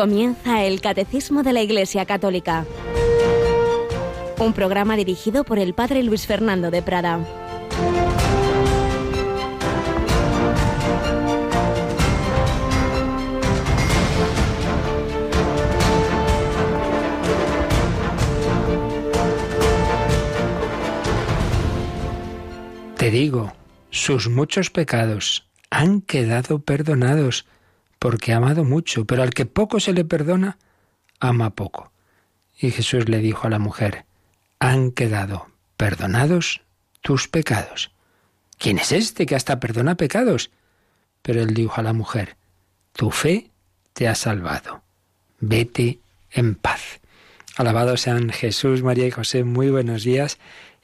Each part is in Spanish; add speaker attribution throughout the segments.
Speaker 1: Comienza el Catecismo de la Iglesia Católica. Un programa dirigido por el Padre Luis Fernando de Prada.
Speaker 2: Te digo, sus muchos pecados han quedado perdonados porque ha amado mucho, pero al que poco se le perdona, ama poco. Y Jesús le dijo a la mujer, han quedado perdonados tus pecados. ¿Quién es este que hasta perdona pecados? Pero él dijo a la mujer, tu fe te ha salvado. Vete en paz. Alabado sean Jesús, María y José. Muy buenos días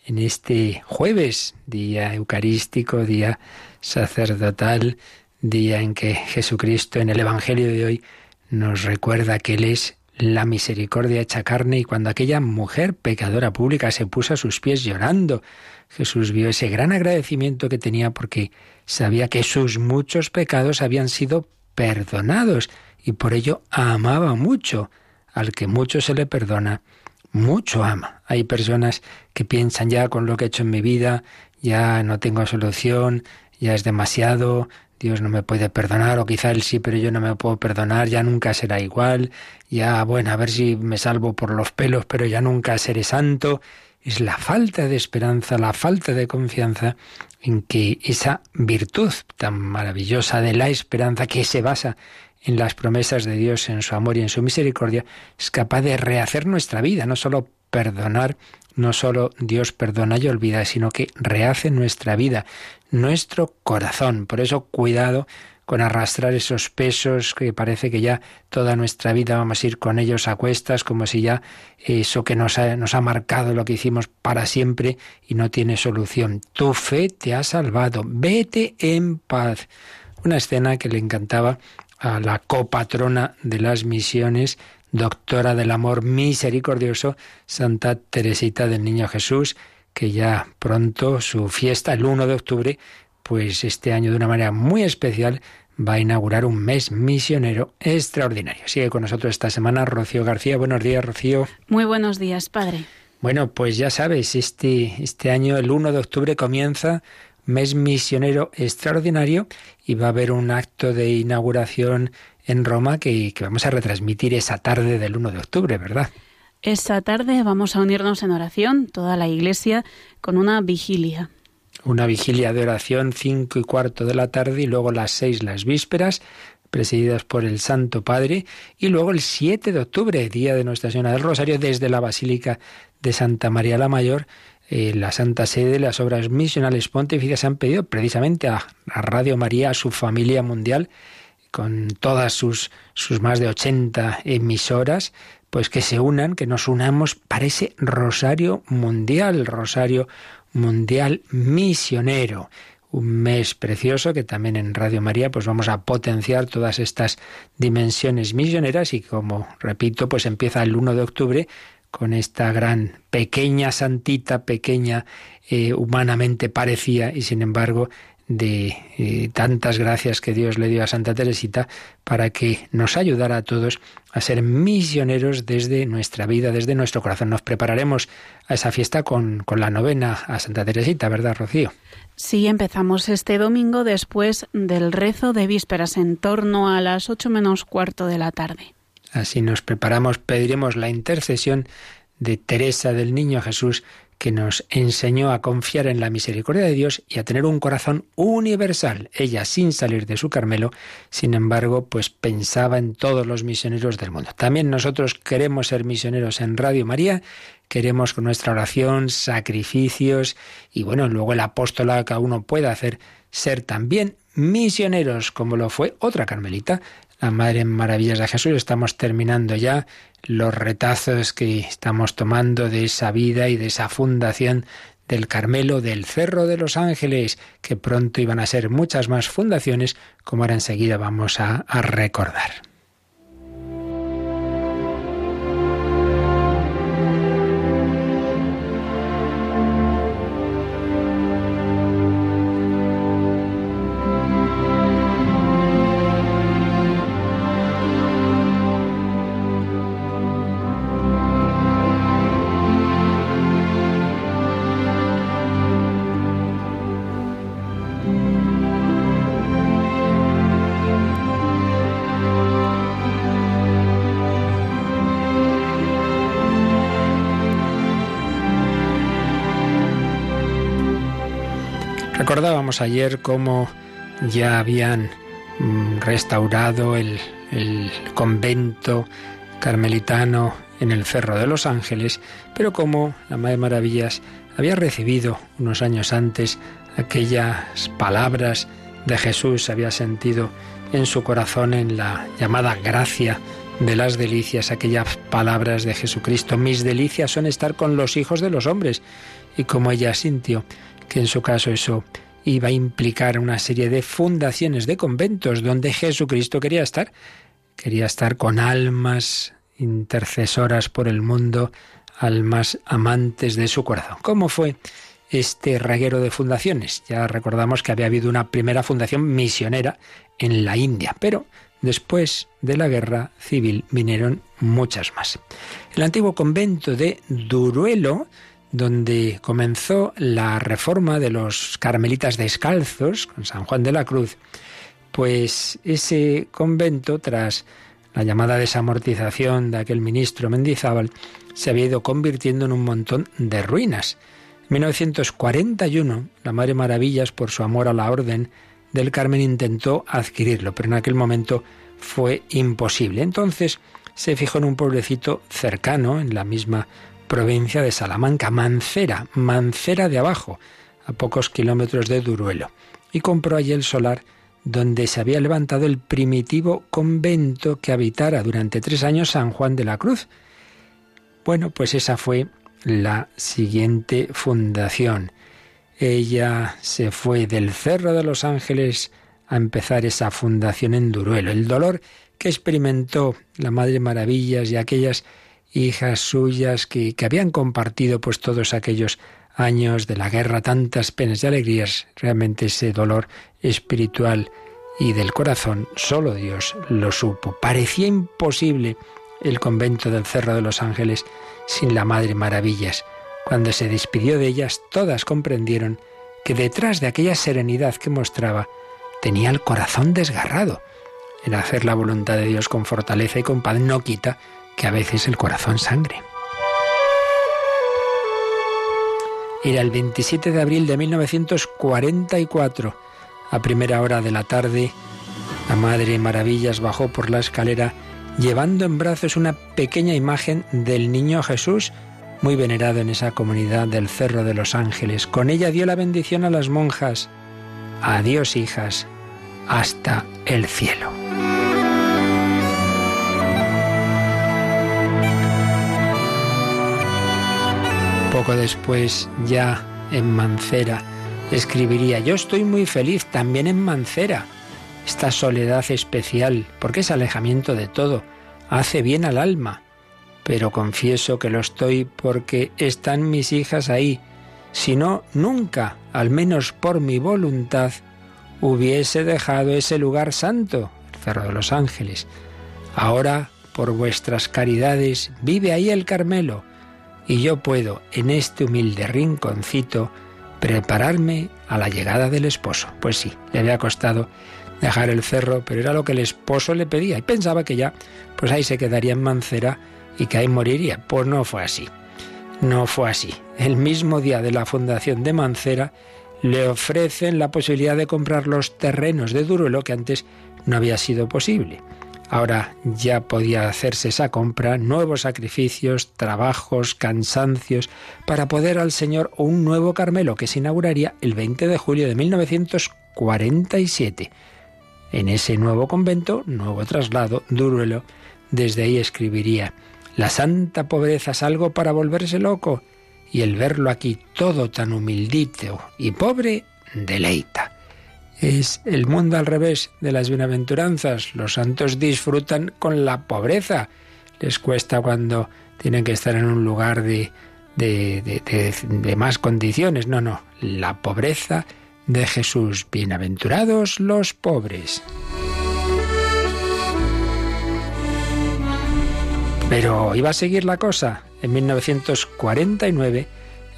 Speaker 2: en este jueves, día eucarístico, día sacerdotal día en que Jesucristo en el Evangelio de hoy nos recuerda que Él es la misericordia hecha carne y cuando aquella mujer pecadora pública se puso a sus pies llorando, Jesús vio ese gran agradecimiento que tenía porque sabía que sus muchos pecados habían sido perdonados y por ello amaba mucho. Al que mucho se le perdona, mucho ama. Hay personas que piensan ya con lo que he hecho en mi vida, ya no tengo solución, ya es demasiado, Dios no me puede perdonar, o quizá Él sí, pero yo no me puedo perdonar, ya nunca será igual, ya, bueno, a ver si me salvo por los pelos, pero ya nunca seré santo. Es la falta de esperanza, la falta de confianza en que esa virtud tan maravillosa de la esperanza que se basa en las promesas de Dios, en su amor y en su misericordia, es capaz de rehacer nuestra vida, no solo perdonar, no solo Dios perdona y olvida, sino que rehace nuestra vida nuestro corazón. Por eso, cuidado con arrastrar esos pesos que parece que ya toda nuestra vida vamos a ir con ellos a cuestas, como si ya eso que nos ha, nos ha marcado lo que hicimos para siempre y no tiene solución. Tu fe te ha salvado, vete en paz. Una escena que le encantaba a la copatrona de las misiones, doctora del amor misericordioso, Santa Teresita del Niño Jesús, que ya pronto su fiesta, el 1 de octubre, pues este año de una manera muy especial va a inaugurar un mes misionero extraordinario. Sigue con nosotros esta semana Rocío García. Buenos días, Rocío.
Speaker 3: Muy buenos días, padre.
Speaker 2: Bueno, pues ya sabes, este, este año, el 1 de octubre, comienza mes misionero extraordinario y va a haber un acto de inauguración en Roma que, que vamos a retransmitir esa tarde del 1 de octubre, ¿verdad?
Speaker 3: Esta tarde vamos a unirnos en oración, toda la Iglesia, con una vigilia.
Speaker 2: Una vigilia de oración, cinco y cuarto de la tarde, y luego las seis las vísperas, presididas por el Santo Padre, y luego el 7 de octubre, día de Nuestra Señora del Rosario, desde la Basílica de Santa María la Mayor, eh, la Santa Sede, las obras misionales pontificias han pedido precisamente a, a Radio María, a su familia mundial, con todas sus, sus más de 80 emisoras, pues que se unan, que nos unamos para ese rosario mundial, rosario mundial misionero. Un mes precioso que también en Radio María pues vamos a potenciar todas estas dimensiones misioneras y como repito pues empieza el 1 de octubre con esta gran pequeña santita, pequeña eh, humanamente parecía y sin embargo de eh, tantas gracias que Dios le dio a Santa Teresita para que nos ayudara a todos a ser misioneros desde nuestra vida, desde nuestro corazón. Nos prepararemos a esa fiesta con, con la novena a Santa Teresita, ¿verdad, Rocío?
Speaker 3: Sí, empezamos este domingo después del rezo de vísperas en torno a las ocho menos cuarto de la tarde.
Speaker 2: Así nos preparamos, pediremos la intercesión de Teresa del Niño Jesús que nos enseñó a confiar en la misericordia de Dios y a tener un corazón universal. Ella, sin salir de su Carmelo, sin embargo, pues pensaba en todos los misioneros del mundo. También nosotros queremos ser misioneros en Radio María, queremos con nuestra oración, sacrificios y bueno, luego el apóstol que uno pueda hacer, ser también misioneros, como lo fue otra carmelita, la Madre en Maravillas de Jesús. Estamos terminando ya los retazos que estamos tomando de esa vida y de esa fundación del Carmelo, del Cerro de los Ángeles, que pronto iban a ser muchas más fundaciones, como ahora enseguida vamos a, a recordar. Recordábamos ayer cómo ya habían mm, restaurado el, el convento carmelitano en el Cerro de los Ángeles, pero como la Madre Maravillas había recibido unos años antes aquellas palabras de Jesús, había sentido en su corazón en la llamada gracia de las delicias, aquellas palabras de Jesucristo, mis delicias son estar con los hijos de los hombres, y como ella sintió que en su caso eso iba a implicar una serie de fundaciones de conventos donde Jesucristo quería estar, quería estar con almas intercesoras por el mundo, almas amantes de su corazón. ¿Cómo fue este reguero de fundaciones? Ya recordamos que había habido una primera fundación misionera en la India, pero después de la guerra civil vinieron muchas más. El antiguo convento de Duruelo, donde comenzó la reforma de los carmelitas descalzos con San Juan de la Cruz, pues ese convento, tras la llamada desamortización de aquel ministro Mendizábal, se había ido convirtiendo en un montón de ruinas. En 1941, la Madre Maravillas, por su amor a la Orden del Carmen, intentó adquirirlo, pero en aquel momento fue imposible. Entonces se fijó en un pueblecito cercano, en la misma provincia de Salamanca, Mancera, Mancera de abajo, a pocos kilómetros de Duruelo, y compró allí el solar donde se había levantado el primitivo convento que habitara durante tres años San Juan de la Cruz. Bueno, pues esa fue la siguiente fundación. Ella se fue del Cerro de los Ángeles a empezar esa fundación en Duruelo. El dolor que experimentó la Madre Maravillas y aquellas hijas suyas que, que habían compartido pues todos aquellos años de la guerra, tantas penas y alegrías, realmente ese dolor espiritual y del corazón, solo Dios lo supo. Parecía imposible el convento del Cerro de los Ángeles sin la Madre Maravillas. Cuando se despidió de ellas, todas comprendieron que detrás de aquella serenidad que mostraba, tenía el corazón desgarrado. El hacer la voluntad de Dios con fortaleza y con paz no quita que a veces el corazón sangre. Era el 27 de abril de 1944. A primera hora de la tarde, la Madre Maravillas bajó por la escalera llevando en brazos una pequeña imagen del niño Jesús, muy venerado en esa comunidad del Cerro de los Ángeles. Con ella dio la bendición a las monjas. Adiós, hijas, hasta el cielo. Poco después, ya en Mancera, escribiría, yo estoy muy feliz también en Mancera. Esta soledad especial, porque es alejamiento de todo, hace bien al alma. Pero confieso que lo estoy porque están mis hijas ahí. Si no, nunca, al menos por mi voluntad, hubiese dejado ese lugar santo, el Cerro de los Ángeles. Ahora, por vuestras caridades, vive ahí el Carmelo y yo puedo, en este humilde rinconcito, prepararme a la llegada del esposo. Pues sí, le había costado dejar el cerro, pero era lo que el esposo le pedía y pensaba que ya, pues ahí se quedaría en Mancera y que ahí moriría. Pues no fue así. No fue así. El mismo día de la fundación de Mancera le ofrecen la posibilidad de comprar los terrenos de Duruelo que antes no había sido posible. Ahora ya podía hacerse esa compra, nuevos sacrificios, trabajos, cansancios, para poder al Señor un nuevo Carmelo que se inauguraría el 20 de julio de 1947. En ese nuevo convento, nuevo traslado, Duruelo, desde ahí escribiría, La santa pobreza es algo para volverse loco, y el verlo aquí todo tan humildito y pobre, deleita. Es el mundo al revés de las bienaventuranzas. Los santos disfrutan con la pobreza. Les cuesta cuando tienen que estar en un lugar de, de, más condiciones. No, no. La pobreza de Jesús. Bienaventurados los pobres. Pero iba a seguir la cosa. En 1949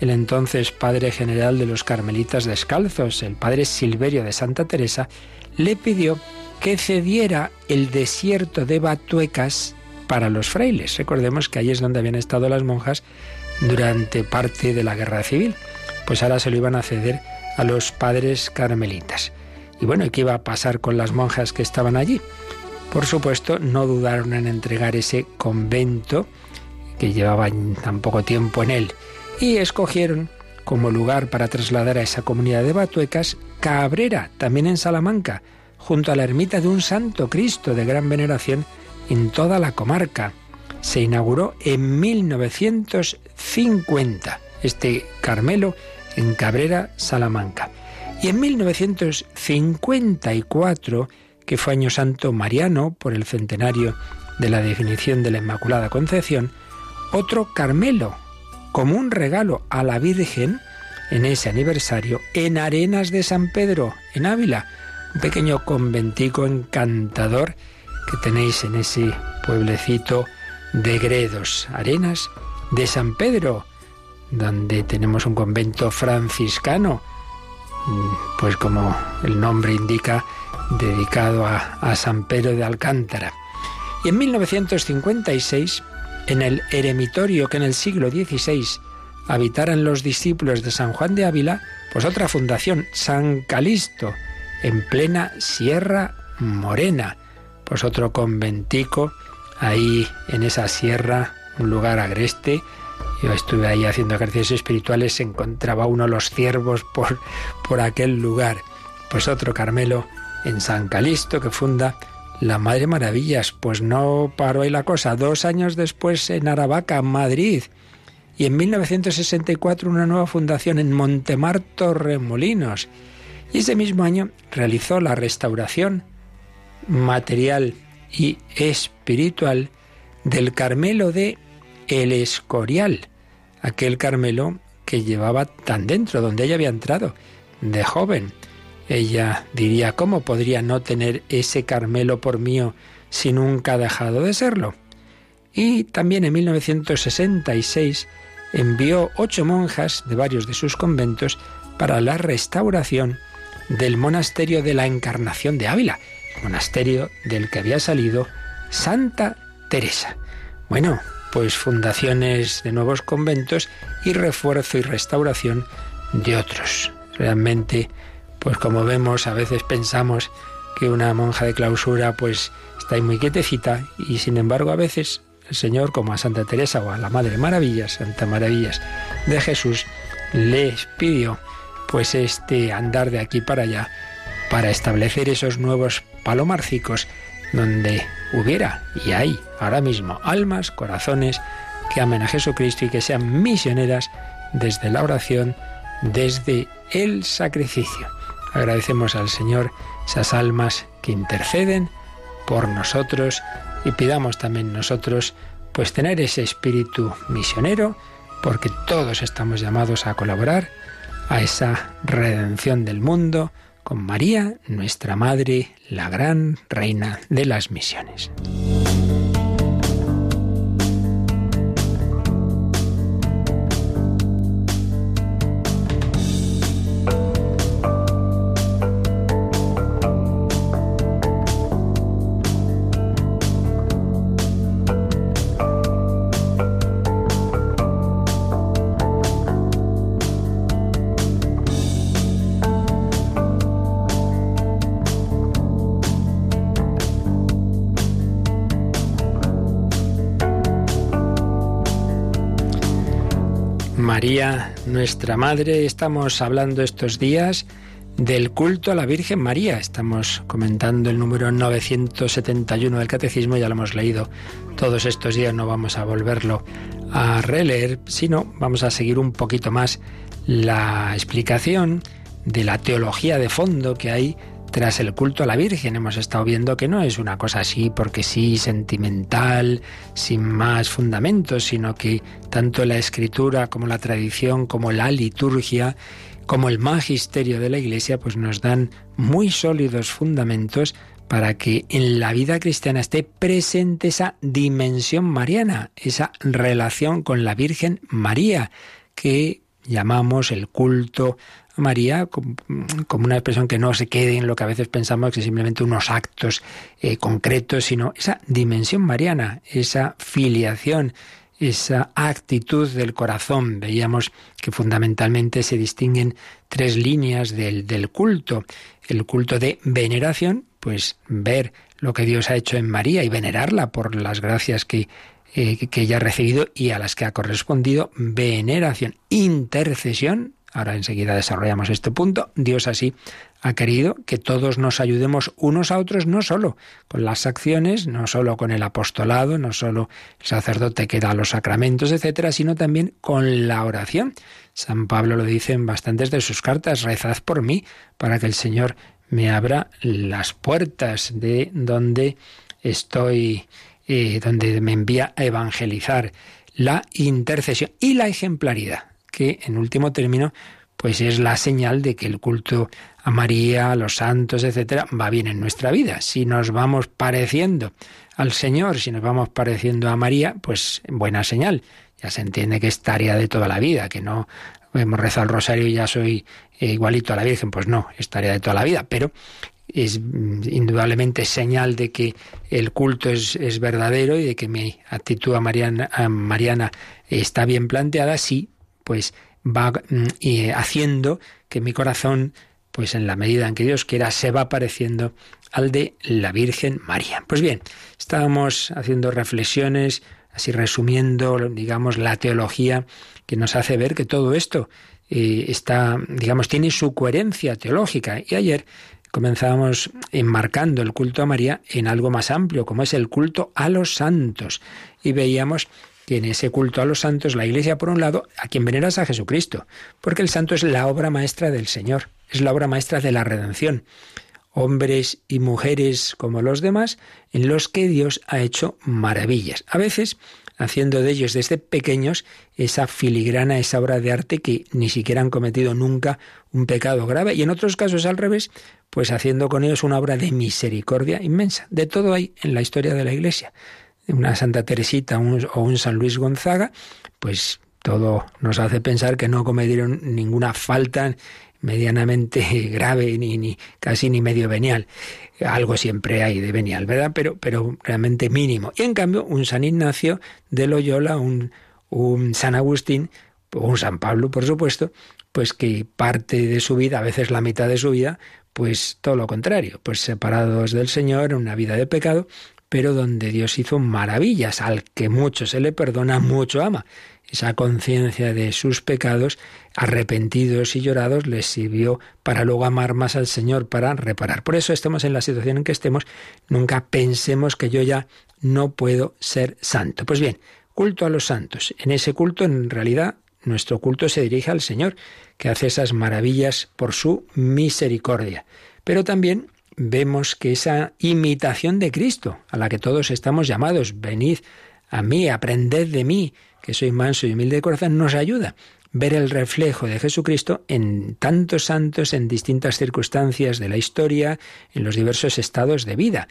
Speaker 2: el entonces padre general de los carmelitas descalzos, el padre Silverio de Santa Teresa, le pidió que cediera el desierto de Batuecas para los frailes. Recordemos que allí es donde habían estado las monjas durante parte de la guerra civil. Pues ahora se lo iban a ceder a los padres carmelitas. Y bueno, ¿y qué iba a pasar con las monjas que estaban allí? Por supuesto, no dudaron en entregar ese convento que llevaban tan poco tiempo en él y escogieron como lugar para trasladar a esa comunidad de batuecas Cabrera, también en Salamanca, junto a la ermita de un santo Cristo de gran veneración en toda la comarca. Se inauguró en 1950 este Carmelo en Cabrera, Salamanca. Y en 1954, que fue año santo mariano por el centenario de la definición de la Inmaculada Concepción, otro Carmelo, como un regalo a la Virgen en ese aniversario, en Arenas de San Pedro, en Ávila, un pequeño conventico encantador que tenéis en ese pueblecito de Gredos, Arenas de San Pedro, donde tenemos un convento franciscano, pues como el nombre indica, dedicado a, a San Pedro de Alcántara. Y en 1956, en el eremitorio que en el siglo XVI habitaran los discípulos de San Juan de Ávila, pues otra fundación, San Calisto, en plena Sierra Morena, pues otro conventico ahí en esa sierra, un lugar agreste, yo estuve ahí haciendo ejercicios espirituales, se encontraba uno los ciervos por, por aquel lugar. Pues otro Carmelo en San Calisto que funda la Madre Maravillas. Pues no paró ahí la cosa. Dos años después en Aravaca, Madrid. Y en 1964 una nueva fundación en Montemar Torremolinos. Y ese mismo año realizó la restauración material y espiritual del Carmelo de el Escorial, aquel Carmelo que llevaba tan dentro, donde ella había entrado, de joven. Ella diría, ¿cómo podría no tener ese Carmelo por mío si nunca ha dejado de serlo? Y también en 1966 envió ocho monjas de varios de sus conventos para la restauración del monasterio de la Encarnación de Ávila, monasterio del que había salido Santa Teresa. Bueno, pues fundaciones de nuevos conventos y refuerzo y restauración de otros. Realmente, pues como vemos, a veces pensamos que una monja de clausura pues está ahí muy quietecita y sin embargo a veces el Señor, como a Santa Teresa o a la Madre Maravillas, Santa Maravillas de Jesús, les pidió pues este andar de aquí para allá para establecer esos nuevos palomarcicos donde hubiera y hay ahora mismo almas, corazones que amen a Jesucristo y que sean misioneras desde la oración, desde el sacrificio. Agradecemos al Señor esas almas que interceden por nosotros y pidamos también nosotros pues tener ese espíritu misionero porque todos estamos llamados a colaborar a esa redención del mundo, con María, nuestra Madre, la gran Reina de las Misiones. María, nuestra Madre, estamos hablando estos días del culto a la Virgen María. Estamos comentando el número 971 del Catecismo, ya lo hemos leído todos estos días, no vamos a volverlo a releer, sino vamos a seguir un poquito más la explicación de la teología de fondo que hay tras el culto a la Virgen. Hemos estado viendo que no es una cosa así porque sí, sentimental, sin más fundamentos, sino que tanto la escritura como la tradición, como la liturgia, como el magisterio de la Iglesia, pues nos dan muy sólidos fundamentos para que en la vida cristiana esté presente esa dimensión mariana, esa relación con la Virgen María, que llamamos el culto María como una expresión que no se quede en lo que a veces pensamos que simplemente unos actos eh, concretos, sino esa dimensión mariana, esa filiación, esa actitud del corazón. Veíamos que fundamentalmente se distinguen tres líneas del, del culto. El culto de veneración, pues ver lo que Dios ha hecho en María y venerarla por las gracias que, eh, que ella ha recibido y a las que ha correspondido. Veneración, intercesión, ahora enseguida desarrollamos este punto. Dios así ha querido que todos nos ayudemos unos a otros, no solo con las acciones, no solo con el apostolado, no solo el sacerdote que da los sacramentos, etcétera, sino también con la oración. San Pablo lo dice en bastantes de sus cartas, rezad por mí para que el Señor me abra las puertas de donde estoy, eh, donde me envía a evangelizar. La intercesión y la ejemplaridad, que en último término, pues es la señal de que el culto a María, a los santos, etcétera, va bien en nuestra vida. Si nos vamos pareciendo al Señor, si nos vamos pareciendo a María, pues buena señal. Ya se entiende que es tarea de toda la vida, que no hemos rezado el rosario y ya soy eh, igualito a la Virgen, pues no, es tarea de toda la vida, pero es mm, indudablemente señal de que el culto es, es verdadero y de que mi actitud a Mariana, a Mariana está bien planteada, sí, pues va mm, haciendo que mi corazón, pues en la medida en que Dios quiera, se va pareciendo al de la Virgen María. Pues bien, estábamos haciendo reflexiones, así resumiendo, digamos, la teología que nos hace ver que todo esto eh, está, digamos, tiene su coherencia teológica. Y ayer comenzábamos enmarcando el culto a María en algo más amplio, como es el culto a los santos. Y veíamos en ese culto a los santos, la Iglesia, por un lado, a quien veneras a Jesucristo, porque el santo es la obra maestra del Señor, es la obra maestra de la redención. Hombres y mujeres como los demás, en los que Dios ha hecho maravillas. A veces haciendo de ellos desde pequeños esa filigrana, esa obra de arte que ni siquiera han cometido nunca un pecado grave, y en otros casos al revés, pues haciendo con ellos una obra de misericordia inmensa. De todo hay en la historia de la Iglesia. Una Santa Teresita o un San Luis Gonzaga, pues todo nos hace pensar que no cometieron ninguna falta medianamente grave ni, casi ni medio venial. Algo siempre hay de venial, ¿verdad? Pero, pero realmente mínimo. Y en cambio, un San Ignacio de Loyola, un, un San Agustín, o un San Pablo, por supuesto, pues que parte de su vida, a veces la mitad de su vida, pues todo lo contrario, pues separados del Señor, una vida de pecado, pero donde Dios hizo maravillas, al que mucho se le perdona, mucho ama. Esa conciencia de sus pecados, arrepentidos y llorados, les sirvió para luego amar más al Señor, para reparar. Por eso estemos en la situación en que estemos, nunca pensemos que yo ya no puedo ser santo. Pues bien, culto a los santos. En ese culto, en realidad, nuestro culto se dirige al Señor, que hace esas maravillas por su misericordia. Pero también vemos que esa imitación de Cristo, a la que todos estamos llamados, venid a mí, aprended de mí, que soy manso y humilde de corazón, nos ayuda ver el reflejo de Jesucristo en tantos santos en distintas circunstancias de la historia, en los diversos estados de vida.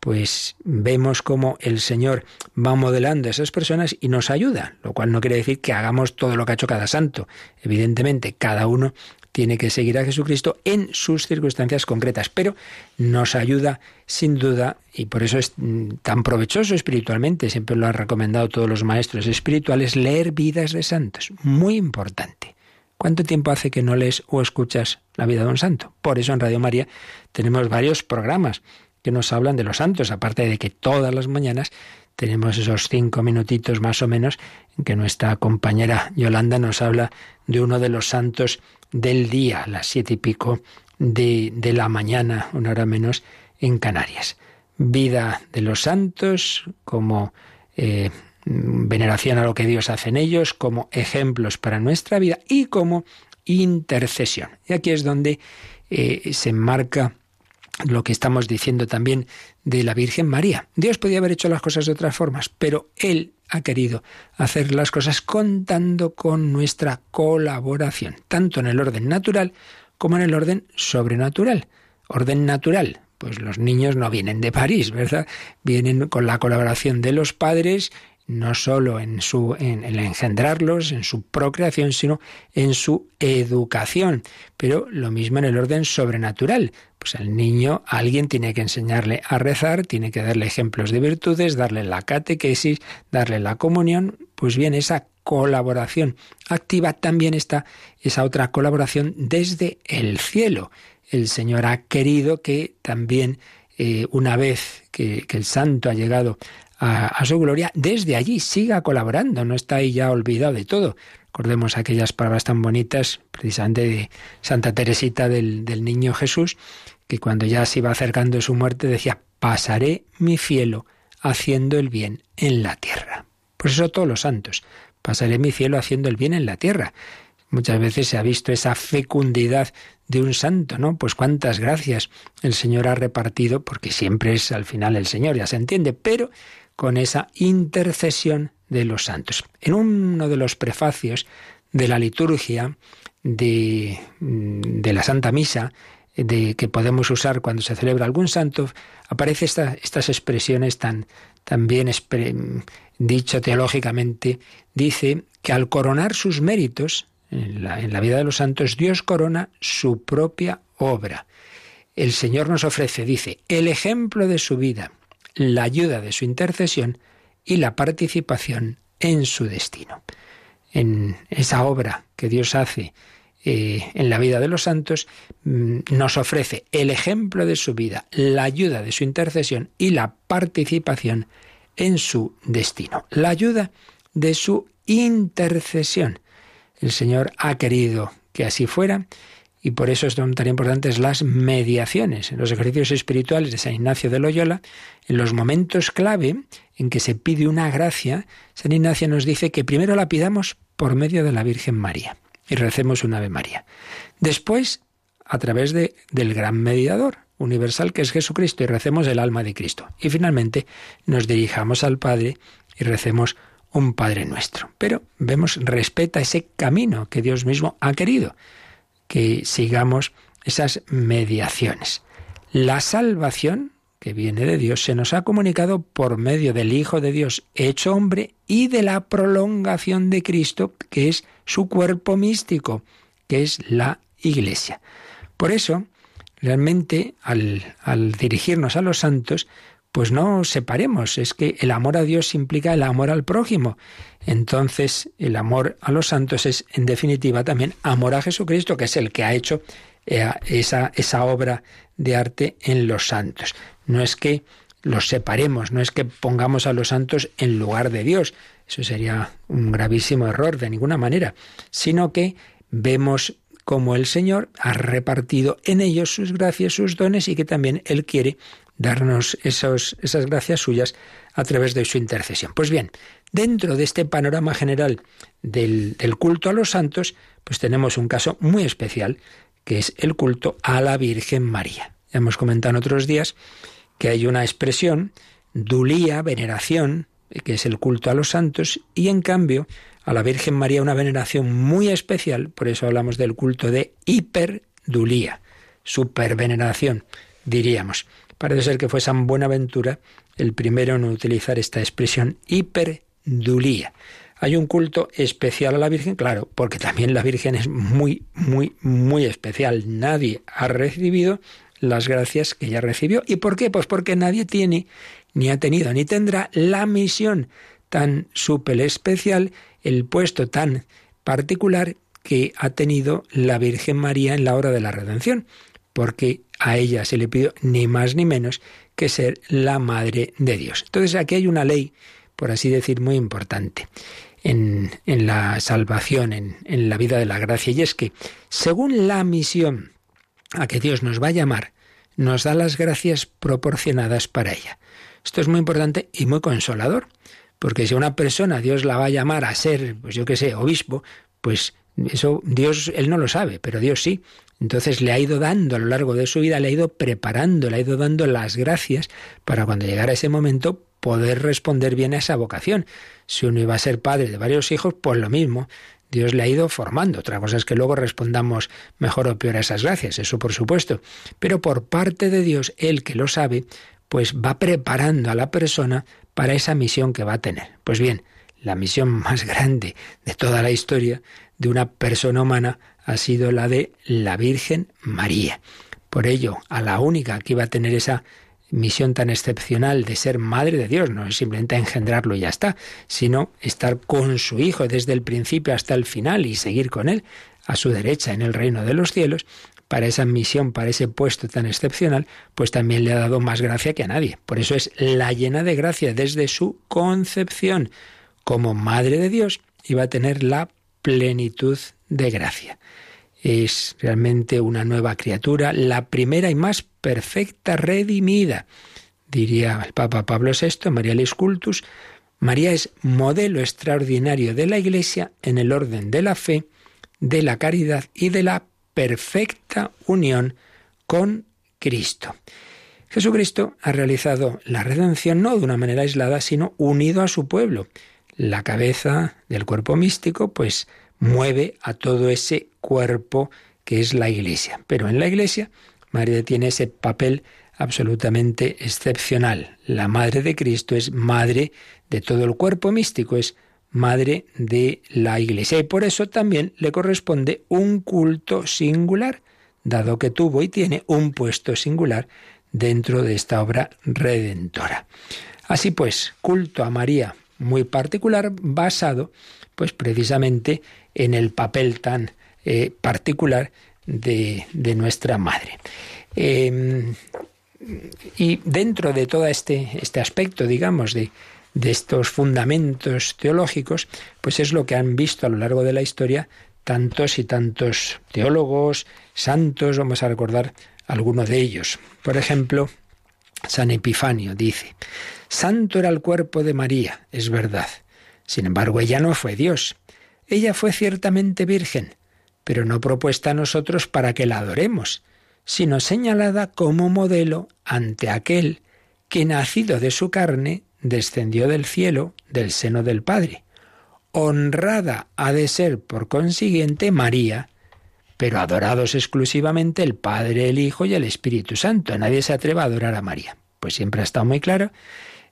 Speaker 2: Pues vemos cómo el Señor va modelando a esas personas y nos ayuda, lo cual no quiere decir que hagamos todo lo que ha hecho cada santo. Evidentemente, cada uno tiene que seguir a Jesucristo en sus circunstancias concretas, pero nos ayuda sin duda, y por eso es mm, tan provechoso espiritualmente, siempre lo han recomendado todos los maestros espirituales, leer vidas de santos. Muy importante. ¿Cuánto tiempo hace que no lees o escuchas la vida de un santo? Por eso en Radio María tenemos varios programas que nos hablan de los santos, aparte de que todas las mañanas tenemos esos cinco minutitos más o menos en que nuestra compañera Yolanda nos habla de uno de los santos del día, las siete y pico de, de la mañana, una hora menos, en Canarias. Vida de los santos como eh, veneración a lo que Dios hace en ellos, como ejemplos para nuestra vida y como intercesión. Y aquí es donde eh, se enmarca lo que estamos diciendo también de la Virgen María. Dios podía haber hecho las cosas de otras formas, pero Él ha querido hacer las cosas contando con nuestra colaboración, tanto en el orden natural como en el orden sobrenatural. Orden natural, pues los niños no vienen de París, ¿verdad? Vienen con la colaboración de los padres no solo en su en, engendrarlos, en su procreación, sino en su educación. Pero lo mismo en el orden sobrenatural. Pues al niño alguien tiene que enseñarle a rezar, tiene que darle ejemplos de virtudes, darle la catequesis, darle la comunión, Pues bien, esa colaboración activa también está esa otra colaboración desde el cielo. El Señor ha querido que también eh, una vez que, el santo ha llegado a, su gloria, desde allí siga colaborando, no está ahí ya olvidado de todo. Recordemos aquellas palabras tan bonitas, precisamente de Santa Teresita del, del Niño Jesús, que cuando ya se iba acercando su muerte decía, pasaré mi cielo haciendo el bien en la tierra. Por eso todos los santos, pasaré mi cielo haciendo el bien en la tierra. Muchas veces se ha visto esa fecundidad de un santo, ¿no? Pues cuántas gracias el Señor ha repartido, porque siempre es al final el Señor, ya se entiende, pero con esa intercesión de los santos. En uno de los prefacios de la liturgia de, de la Santa Misa, de que podemos usar cuando se celebra algún santo, aparece estas expresiones tan, bien dicho teológicamente, dice que al coronar sus méritos en la, en la vida de los santos, Dios corona su propia obra. El Señor nos ofrece, dice, el ejemplo de su vida, la ayuda de su intercesión y la participación en su destino. En esa obra que Dios hace eh, en la vida de los santos, mm, nos ofrece el ejemplo de su vida, la ayuda de su intercesión y la participación en su destino. La ayuda de su intercesión. El Señor ha querido que así fuera y por eso son tan importantes las mediaciones. En los ejercicios espirituales de San Ignacio de Loyola, en los momentos clave en que se pide una gracia, San Ignacio nos dice que primero la pidamos por medio de la Virgen María y recemos un Ave María. Después, a través de, del gran mediador universal que es Jesucristo y recemos el alma de Cristo. Y finalmente nos dirijamos al Padre y recemos un Padre nuestro. Pero vemos, respeta ese camino que Dios mismo ha querido, que sigamos esas mediaciones. La salvación que viene de Dios se nos ha comunicado por medio del Hijo de Dios hecho hombre y de la prolongación de Cristo, que es su cuerpo místico, que es la Iglesia. Por eso, realmente, al, al dirigirnos a los santos, pues no separemos, es que el amor a Dios implica el amor al prójimo. Entonces, el amor a los santos es, en definitiva, también amor a Jesucristo, que es el que ha hecho eh, esa, esa obra de arte en los santos. No es que los separemos, no es que pongamos a los santos en lugar de Dios, eso sería un gravísimo error de ninguna manera, sino que vemos cómo el Señor ha repartido en ellos sus gracias, sus dones y que también Él quiere darnos esas gracias suyas a través de su intercesión. Pues bien, dentro de este panorama general del, del culto a los santos, pues tenemos un caso muy especial, que es el culto a la Virgen María. Ya hemos comentado en otros días que hay una expresión, dulía, veneración, que es el culto a los santos, y en cambio a la Virgen María una veneración muy especial, por eso hablamos del culto de hiperdulía, superveneración, diríamos. Parece ser que fue San Buenaventura el primero en utilizar esta expresión hiperdulía. Hay un culto especial a la Virgen, claro, porque también la Virgen es muy, muy, muy especial. Nadie ha recibido las gracias que ella recibió. ¿Y por qué? Pues porque nadie tiene, ni ha tenido, ni tendrá la misión tan súper especial, el puesto tan particular que ha tenido la Virgen María en la hora de la redención, porque a ella se le pidió ni más ni menos que ser la Madre de Dios. Entonces aquí hay una ley, por así decir, muy importante en, en la salvación, en, en la vida de la gracia, y es que según la misión a que Dios nos va a llamar, nos da las gracias proporcionadas para ella. Esto es muy importante y muy consolador, porque si una persona Dios la va a llamar a ser, pues yo qué sé, obispo, pues eso Dios, él no lo sabe, pero Dios sí. Entonces le ha ido dando a lo largo de su vida, le ha ido preparando, le ha ido dando las gracias para cuando llegara ese momento poder responder bien a esa vocación. Si uno iba a ser padre de varios hijos, pues lo mismo. Dios le ha ido formando. Otra cosa es que luego respondamos mejor o peor a esas gracias, eso por supuesto. Pero por parte de Dios, Él que lo sabe, pues va preparando a la persona para esa misión que va a tener. Pues bien, la misión más grande de toda la historia de una persona humana ha sido la de la Virgen María. Por ello, a la única que iba a tener esa misión tan excepcional de ser madre de Dios, no es simplemente engendrarlo y ya está, sino estar con su Hijo desde el principio hasta el final y seguir con Él a su derecha en el reino de los cielos, para esa misión, para ese puesto tan excepcional, pues también le ha dado más gracia que a nadie. Por eso es la llena de gracia desde su concepción. Como Madre de Dios iba a tener la plenitud de gracia. Es realmente una nueva criatura, la primera y más perfecta redimida. Diría el Papa Pablo VI, María Cultus, María es modelo extraordinario de la Iglesia en el orden de la fe, de la caridad y de la perfecta unión con Cristo. Jesucristo ha realizado la redención no de una manera aislada, sino unido a su pueblo. La cabeza del cuerpo místico, pues, mueve a todo ese cuerpo que es la Iglesia. Pero en la Iglesia, María tiene ese papel absolutamente excepcional. La Madre de Cristo es madre de todo el cuerpo místico, es madre de la Iglesia. Y por eso también le corresponde un culto singular, dado que tuvo y tiene un puesto singular dentro de esta obra redentora. Así pues, culto a María muy particular, basado pues precisamente en el papel tan eh, particular de, nuestra madre. Em, y dentro de todo este, este aspecto, digamos, de, de estos fundamentos teológicos, pues es lo que han visto a lo largo de la historia tantos y tantos teólogos, santos, vamos a recordar algunos de ellos. Por ejemplo, San Epifanio dice, Santo era el cuerpo de María, es verdad. Sin embargo, ella no fue Dios. Ella fue ciertamente virgen, pero no propuesta a nosotros para que la adoremos, sino señalada como modelo ante aquel que nacido de su carne descendió del cielo, del seno del Padre. Honrada ha de ser, por consiguiente, María, pero adorados exclusivamente el Padre, el Hijo y el Espíritu Santo. Nadie se atreva a adorar a María. Pues siempre ha estado muy claro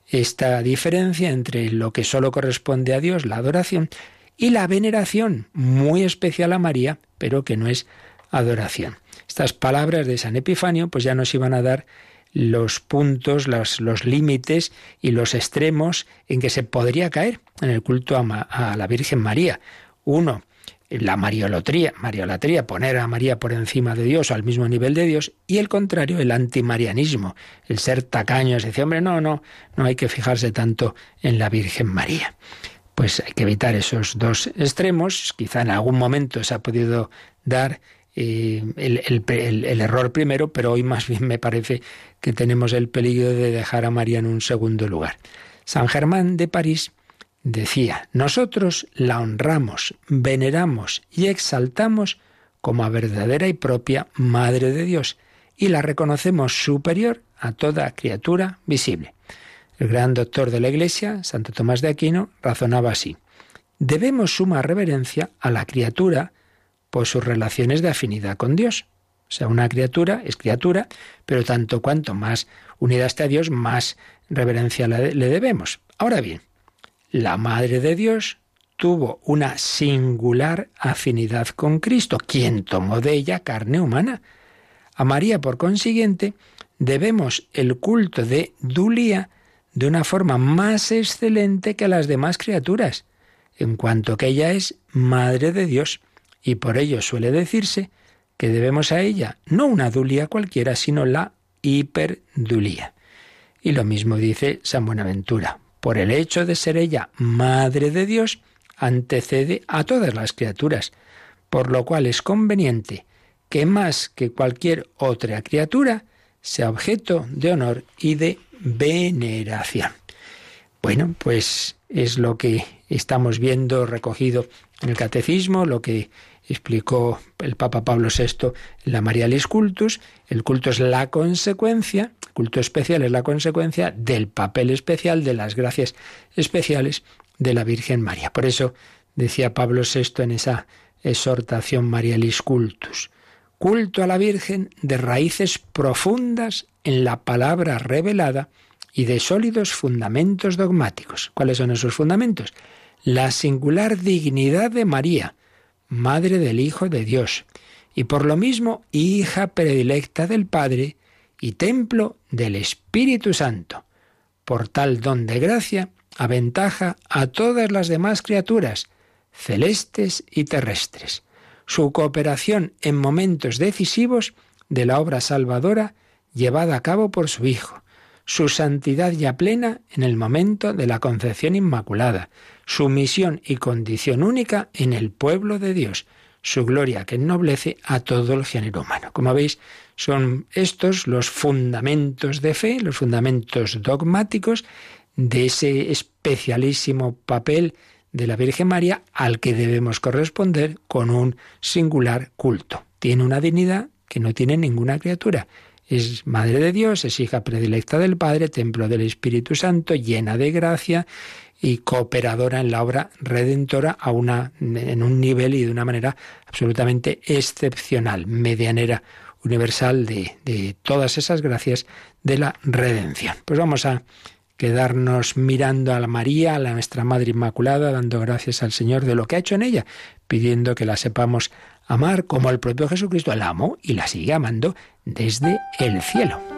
Speaker 2: esta diferencia entre lo que solo corresponde a Dios, la adoración, y la veneración, muy especial a María, pero que no es adoración. Estas palabras de San Epifanio pues ya nos iban a dar los puntos, los, los límites y los extremos en que se podría caer en el culto a, la Virgen María. Uno, la mariolatría, mariolatría, poner a María por encima de Dios, al mismo nivel de Dios, y el contrario, el antimarianismo, el ser tacaño, es decir, hombre, no, no, no hay que fijarse tanto en la Virgen María. Pues hay que evitar esos dos extremos, quizá en algún momento se ha podido dar eh, el, error primero, pero hoy más bien me parece que tenemos el peligro de dejar a María en un segundo lugar. San Germán de París decía, nosotros la honramos, veneramos y exaltamos como a verdadera y propia Madre de Dios, y la reconocemos superior a toda criatura visible. El gran doctor de la Iglesia, Santo Tomás de Aquino, razonaba así. Debemos suma reverencia a la criatura por sus relaciones de afinidad con Dios. O sea, una criatura es criatura, pero tanto cuanto más unida está a Dios, más reverencia le debemos. Ahora bien, la Madre de Dios tuvo una singular afinidad con Cristo, quien tomó de ella carne humana. A María, por consiguiente, debemos el culto de Dulía de una forma más excelente que a las demás criaturas, en cuanto que ella es Madre de Dios y por ello suele decirse que debemos a ella no una dulía cualquiera, sino la hiperdulía. Y lo mismo dice San Buenaventura. Por el hecho de ser ella madre de Dios, antecede a todas las criaturas, por lo cual es conveniente que más que cualquier otra criatura sea objeto de honor y de veneración. Bueno, pues es lo que estamos viendo recogido en el catecismo, lo que explicó el Papa Pablo VI la Marialis Cultus, el culto es la consecuencia, el culto especial es la consecuencia del papel especial, de las gracias especiales de la Virgen María. Por eso decía Pablo VI en esa exhortación Marialis Cultus, culto a la Virgen de raíces profundas en la palabra revelada y de sólidos fundamentos dogmáticos. ¿Cuáles son esos fundamentos? La singular dignidad de María, Madre del Hijo de Dios, y por lo mismo hija predilecta del Padre y templo del Espíritu Santo. Por tal don de gracia, aventaja a todas las demás criaturas, celestes y terrestres. Su cooperación en momentos decisivos de la obra salvadora llevada a cabo por su Hijo, su santidad ya plena en el momento de la concepción inmaculada, su misión y condición única en el pueblo de Dios, su gloria que ennoblece a todo el género humano. Como veis, son estos los fundamentos de fe, los fundamentos dogmáticos de ese especialísimo papel de la Virgen María al que debemos corresponder con un singular culto. Tiene una dignidad que no tiene ninguna criatura. Es Madre de Dios, es hija predilecta del Padre, templo del Espíritu Santo, llena de gracia y cooperadora en la obra redentora a una, en un nivel y de una manera absolutamente excepcional, medianera universal de, de todas esas gracias de la redención. Pues vamos a quedarnos mirando a la María, a nuestra Madre Inmaculada, dando gracias al Señor de lo que ha hecho en ella, pidiendo que la sepamos amar como el propio Jesucristo la amó y la sigue amando desde el cielo.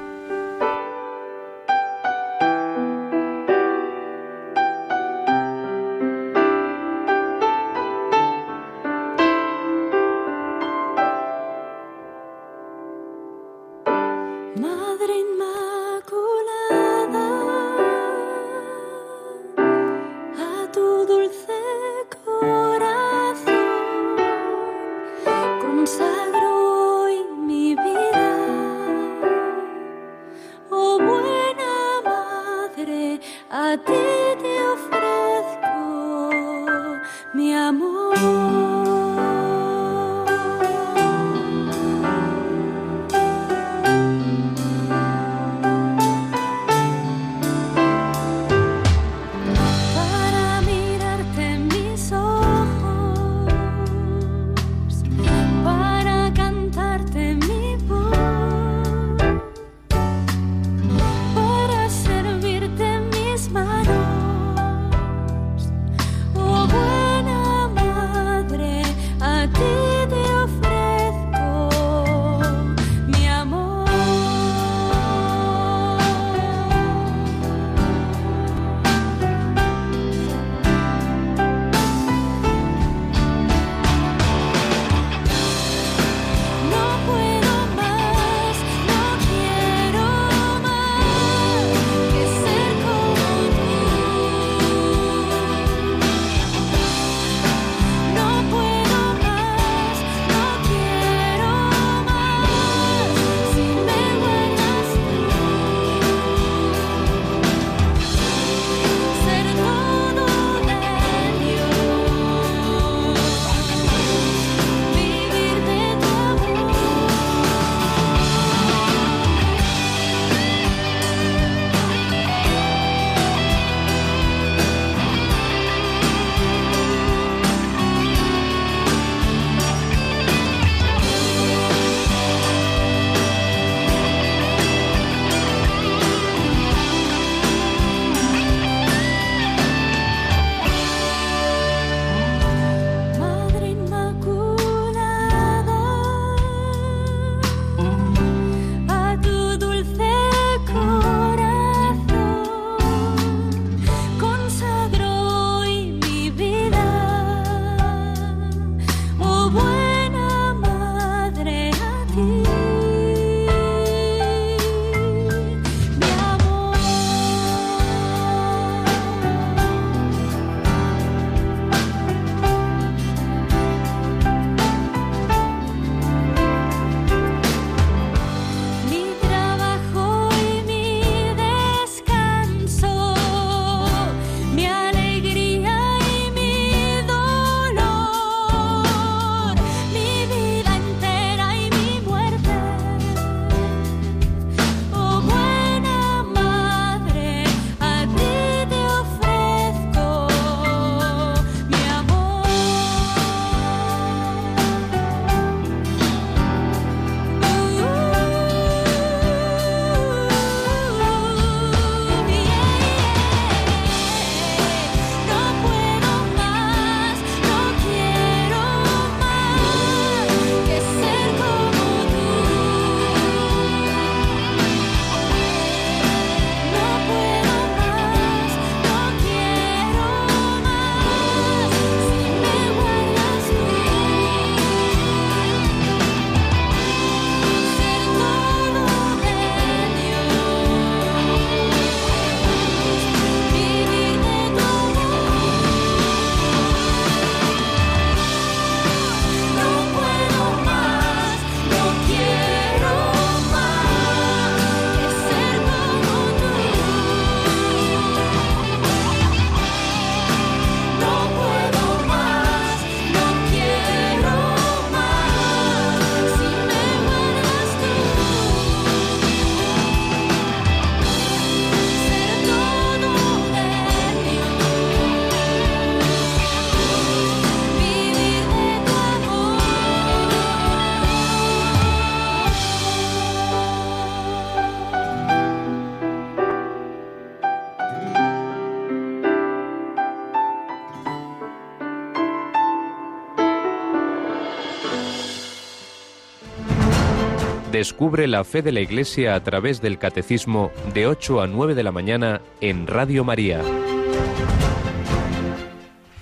Speaker 4: Descubre la fe de la Iglesia a través del Catecismo de 8 a 9 de la mañana en Radio María.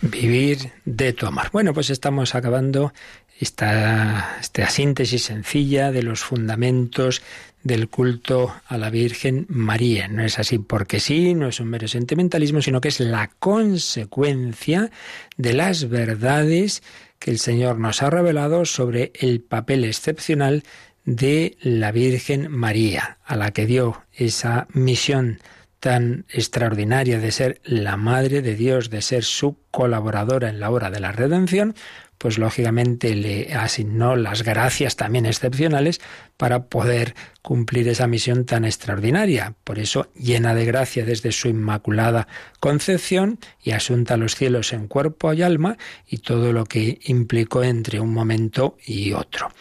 Speaker 2: Vivir de tu amor. Bueno, pues estamos acabando esta, esta síntesis sencilla de los fundamentos del culto a la Virgen María. No es así porque sí, no es un mero sentimentalismo, sino que es la consecuencia de las verdades que el Señor nos ha revelado sobre el papel excepcional de la Virgen María, a la que dio esa misión tan extraordinaria de ser la Madre de Dios, de ser su colaboradora en la obra de la redención, pues lógicamente le asignó las gracias también excepcionales para poder cumplir esa misión tan extraordinaria. Por eso, llena de gracia desde su inmaculada concepción y asunta a los cielos en cuerpo y alma y todo lo que implicó entre un momento y otro.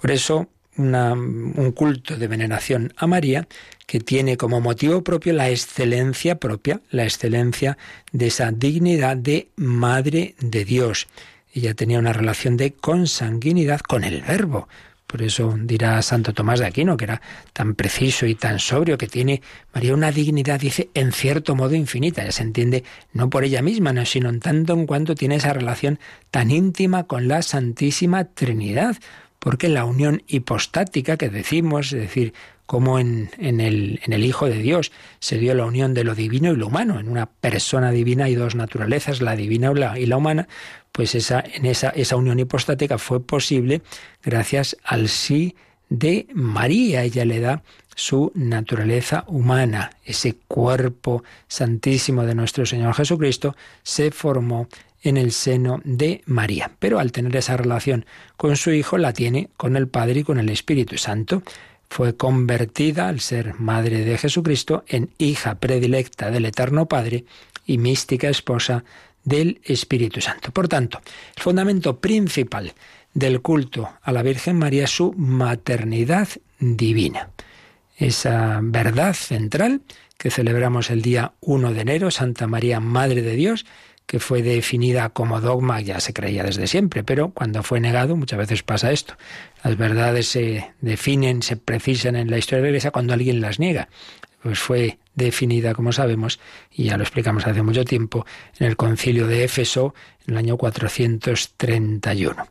Speaker 2: Por eso, un culto de veneración a María que tiene como motivo propio la excelencia propia, la excelencia de esa dignidad de Madre de Dios ella tenía una relación de consanguinidad con el Verbo. Por eso dirá Santo Tomás de Aquino, que era tan preciso y tan sobrio, que tiene María una dignidad, dice, en cierto modo infinita. Ya se entiende no por ella misma, sino en tanto en cuanto tiene esa relación tan íntima con la Santísima Trinidad. Porque la unión hipostática que decimos, es decir, como en, el, Hijo de Dios se dio la unión de lo divino y lo humano. En una persona divina hay dos naturalezas, la divina y la humana, pues esa, esa, esa unión hipostática fue posible gracias al sí de María. Ella le da su naturaleza humana. Ese cuerpo santísimo de nuestro Señor Jesucristo se formó en el seno de María. Pero al tener esa relación con su Hijo, la tiene con el Padre y con el Espíritu Santo fue convertida, al ser madre de Jesucristo, en hija predilecta del Eterno Padre y mística esposa del Espíritu Santo. Por tanto, el fundamento principal del culto a la Virgen María es su maternidad divina. Esa verdad central que celebramos el día 1 de enero, Santa María, Madre de Dios, que fue definida como dogma, ya se creía desde siempre, pero cuando fue negado, muchas veces pasa esto. Las verdades se definen, se precisan en la historia de la Iglesia cuando alguien las niega. Pues fue definida, como sabemos, y ya lo explicamos hace mucho tiempo, en el concilio de Éfeso en el año 431.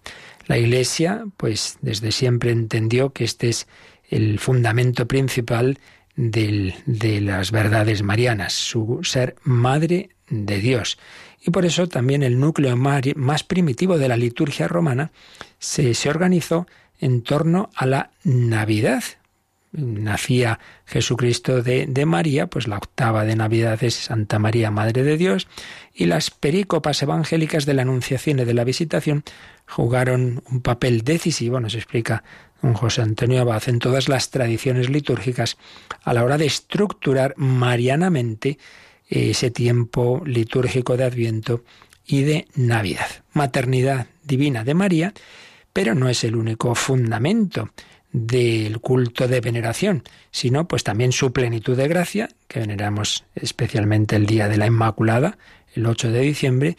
Speaker 2: La Iglesia, pues desde siempre entendió que este es el fundamento principal de las verdades marianas, su ser madre de Dios. Y por eso también el núcleo más primitivo de la liturgia romana se, se organizó en torno a la Navidad. Nacía Jesucristo de, de, María, pues la octava de Navidad es Santa María, Madre de Dios, y las perícopas evangélicas de la Anunciación y de la Visitación jugaron un papel decisivo, nos explica un José Antonio Abad, en todas las tradiciones litúrgicas a la hora de estructurar marianamente ese tiempo litúrgico de Adviento y de Navidad. Maternidad divina de María, pero no es el único fundamento del culto de veneración, sino pues también su plenitud de gracia, que veneramos especialmente el día de la Inmaculada, el 8 de diciembre,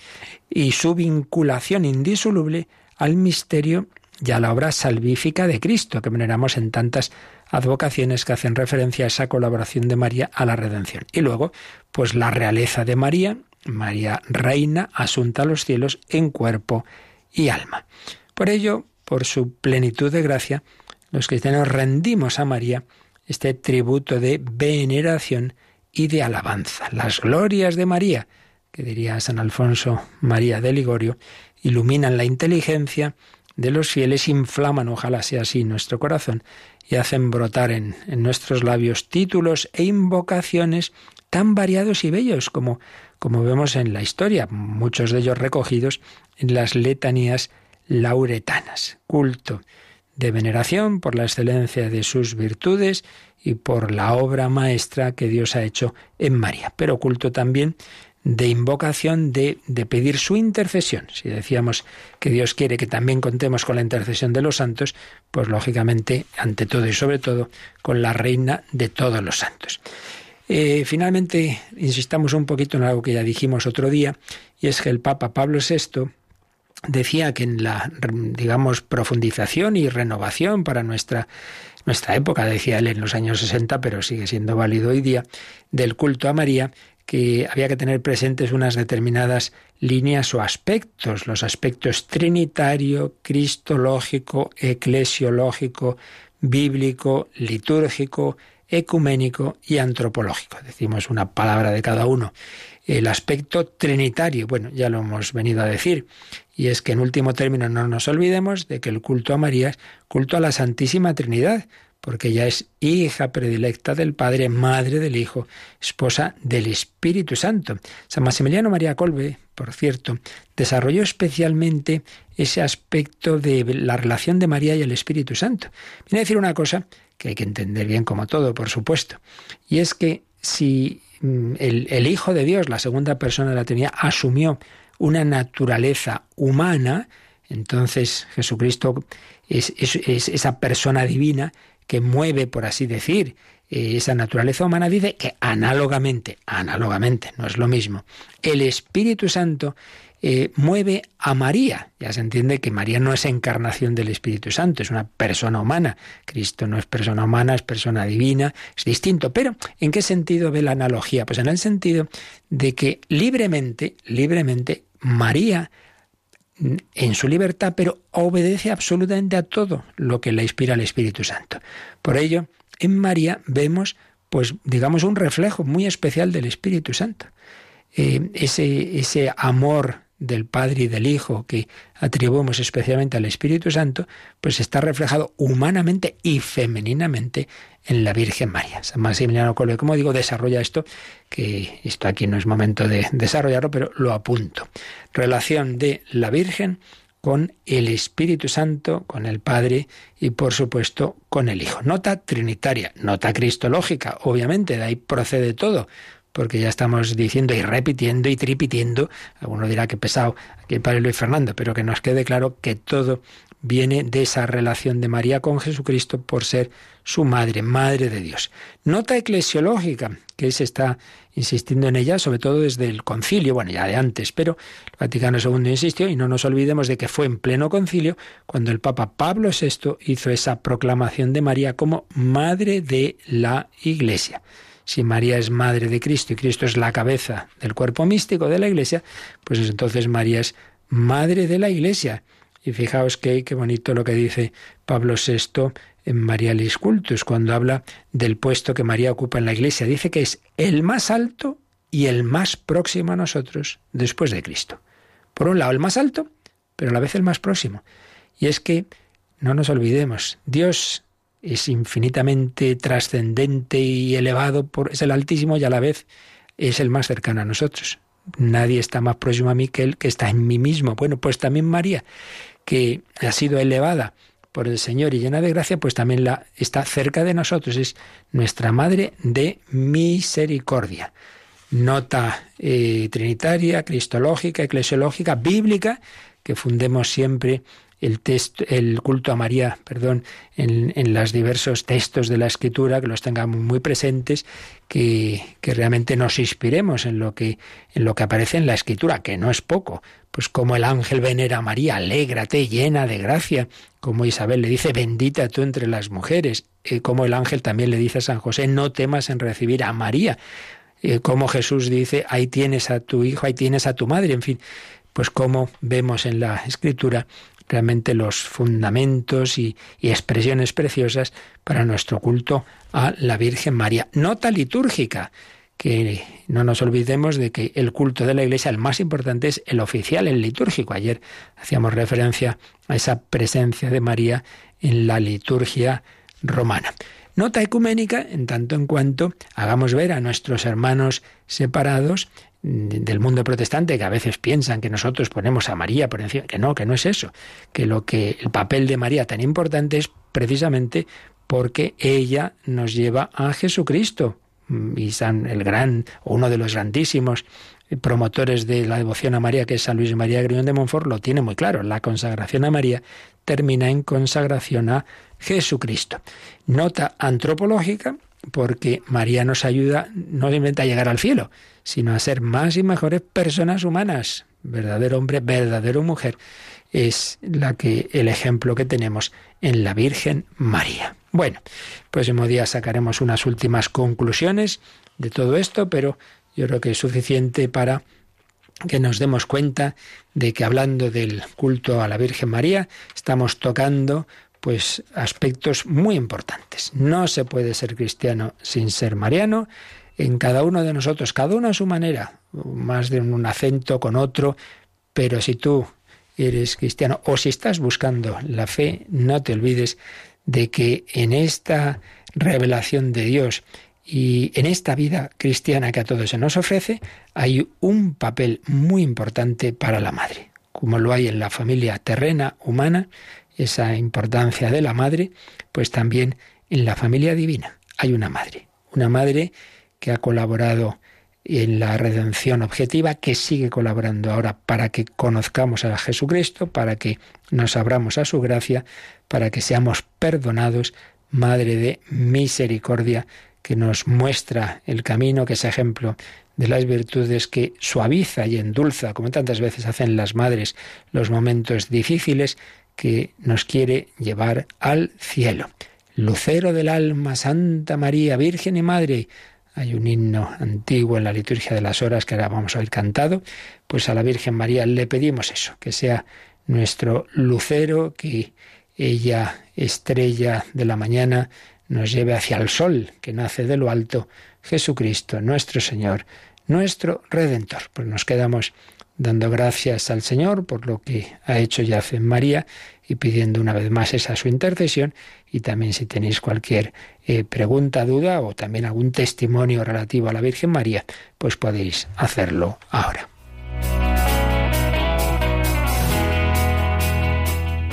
Speaker 2: y su vinculación indisoluble al misterio y a la obra salvífica de Cristo, que veneramos en tantas advocaciones que hacen referencia a esa colaboración de María a la redención. Y luego, pues la realeza de María, María reina, asunta a los cielos en cuerpo y alma. Por ello, por su plenitud de gracia, los cristianos rendimos a María este tributo de veneración y de alabanza. Las glorias de María, que diría San Alfonso María de Ligorio, iluminan la inteligencia de los fieles, inflaman, ojalá sea así, nuestro corazón y hacen brotar en, nuestros labios títulos e invocaciones tan variados y bellos como, como vemos en la historia, muchos de ellos recogidos en las letanías lauretanas. Culto de veneración por la excelencia de sus virtudes y por la obra maestra que Dios ha hecho en María, pero culto también de invocación, de, de, pedir su intercesión. Si decíamos que Dios quiere que también contemos con la intercesión de los santos, pues lógicamente, ante todo y sobre todo, con la reina de todos los santos. Eh, finalmente, insistamos un poquito en algo que ya dijimos otro día, y es que el Papa Pablo VI decía que en la, digamos, profundización y renovación para nuestra, nuestra época, decía él en los años 60, pero sigue siendo válido hoy día, del culto a María, que había que tener presentes unas determinadas líneas o aspectos, los aspectos trinitario, cristológico, eclesiológico, bíblico, litúrgico, ecuménico y antropológico. Decimos una palabra de cada uno. El aspecto trinitario, bueno, ya lo hemos venido a decir, y es que en último término no nos olvidemos de que el culto a María es culto a la Santísima Trinidad, porque ella es hija predilecta del Padre, madre del Hijo, esposa del Espíritu Santo. San Maximiliano María Colbe, por cierto, desarrolló especialmente ese aspecto de la relación de María y el Espíritu Santo. Viene a decir una cosa que hay que entender bien como todo, por supuesto, y es que si mm, el, Hijo de Dios, la segunda persona de la Trinidad, asumió una naturaleza humana, entonces Jesucristo es, esa persona divina que mueve, por así decir, eh, esa naturaleza humana, dice que análogamente, análogamente, no es lo mismo, el Espíritu Santo eh, mueve a María. Ya se entiende que María no es encarnación del Espíritu Santo, es una persona humana. Cristo no es persona humana, es persona divina, es distinto. Pero, ¿en qué sentido ve la analogía? Pues en el sentido de que libremente, libremente, María en su libertad, pero obedece absolutamente a todo lo que le inspira el Espíritu Santo. Por ello, en María vemos, pues, digamos, un reflejo muy especial del Espíritu Santo. Eh, ese, ese amor del Padre y del Hijo que atribuimos especialmente al Espíritu Santo, pues está reflejado humanamente y femeninamente en la Virgen María. San Maximiliano Colbe, como digo, desarrolla esto, que esto aquí no es momento de desarrollarlo, pero lo apunto. Relación de la Virgen con el Espíritu Santo, con el Padre y por supuesto con el Hijo. Nota trinitaria, nota cristológica, obviamente, de ahí procede todo porque ya estamos diciendo y repitiendo y tripitiendo, alguno dirá que pesado aquí el Padre Luis Fernando, pero que nos quede claro que todo viene de esa relación de María con Jesucristo por ser su madre, madre de Dios. Nota eclesiológica, que se está insistiendo en ella, sobre todo desde el concilio, bueno, ya de antes, pero el Vaticano II insistió y no nos olvidemos de que fue en pleno concilio cuando el Papa Pablo VI hizo esa proclamación de María como madre de la Iglesia si María es madre de Cristo y Cristo es la cabeza del cuerpo místico de la Iglesia, pues entonces María es madre de la Iglesia. Y fijaos qué bonito lo que dice Pablo VI en Marialis Cultus, cuando habla del puesto que María ocupa en la Iglesia. Dice que es el más alto y el más próximo a nosotros después de Cristo. Por un lado, el más alto, pero a la vez el más próximo. Y es que, no nos olvidemos, Dios es infinitamente trascendente y elevado, por, es el Altísimo y a la vez es el más cercano a nosotros. Nadie está más próximo a mí que Él, que está en mí mismo. Bueno, pues también María, que ha sido elevada por el Señor y llena de gracia, pues también la, está cerca de nosotros. Es nuestra Madre de misericordia. Nota eh, trinitaria, cristológica, eclesiológica, bíblica, que fundemos siempre el, texto, el culto a María, perdón, en, en, los diversos textos de la Escritura, que los tengamos muy presentes, que, que, realmente nos inspiremos en lo que, en lo que aparece en la Escritura, que no es poco. Pues como el ángel venera a María, alégrate, llena de gracia, como Isabel le dice, bendita tú entre las mujeres, como el ángel también le dice a San José, no temas en recibir a María, como Jesús dice, ahí tienes a tu hijo, ahí tienes a tu madre, en fin, pues como vemos en la Escritura realmente los fundamentos y, expresiones preciosas para nuestro culto a la Virgen María. Nota litúrgica que no nos olvidemos de que el culto de la Iglesia, el más importante, es el oficial, el litúrgico. Ayer hacíamos referencia a esa presencia de María en la liturgia romana. Nota ecuménica, en tanto en cuanto hagamos ver a nuestros hermanos separados del mundo protestante que a veces piensan que nosotros ponemos a María por encima, que no, que no es eso, que lo que el papel de María tan importante es precisamente porque ella nos lleva a Jesucristo. Y San el gran, uno de los grandísimos promotores de la devoción a María, que es San Luis María Griñón de Montfort, lo tiene muy claro. La consagración a María termina en consagración a Jesucristo. Nota antropológica, porque María nos ayuda no simplemente a llegar al cielo, sino a ser más y mejores personas humanas. verdadero hombre, verdadero mujer, es la que el ejemplo que tenemos en la Virgen María. Bueno, próximo día sacaremos unas últimas conclusiones de todo esto, pero yo creo que es suficiente para que nos demos cuenta de que hablando del culto a la Virgen María, estamos tocando pues aspectos muy importantes. No se puede ser cristiano sin ser mariano. En cada uno de nosotros, cada uno a su manera, más de un acento con otro, pero si tú eres cristiano o si estás buscando la fe, no te olvides de que en esta revelación de Dios y en esta vida cristiana que a todos se nos ofrece, hay un papel muy importante para la madre. Como lo hay en la familia terrena, humana, esa importancia de la madre, pues también en la familia divina hay una madre. Una madre que ha colaborado en la redención objetiva, que sigue colaborando ahora para que conozcamos a Jesucristo, para que nos abramos a su gracia, para que seamos perdonados, Madre de misericordia, que nos muestra el camino, que es ejemplo de las virtudes que suaviza y endulza, como tantas veces hacen las madres, los momentos difíciles, que nos quiere llevar al cielo. Lucero del alma, Santa María, Virgen y Madre. Hay un himno antiguo en la liturgia de las horas que ahora vamos a oír cantado. Pues a la Virgen María le pedimos eso, que sea nuestro lucero, que ella, estrella de la mañana, nos lleve hacia el sol que nace de lo alto, Jesucristo, nuestro Señor, nuestro Redentor. Pues nos quedamos dando gracias al Señor por lo que ha hecho ya en María y pidiendo una vez más esa su intercesión y también si tenéis cualquier eh, pregunta, duda o también algún testimonio relativo a la Virgen María, pues podéis hacerlo ahora.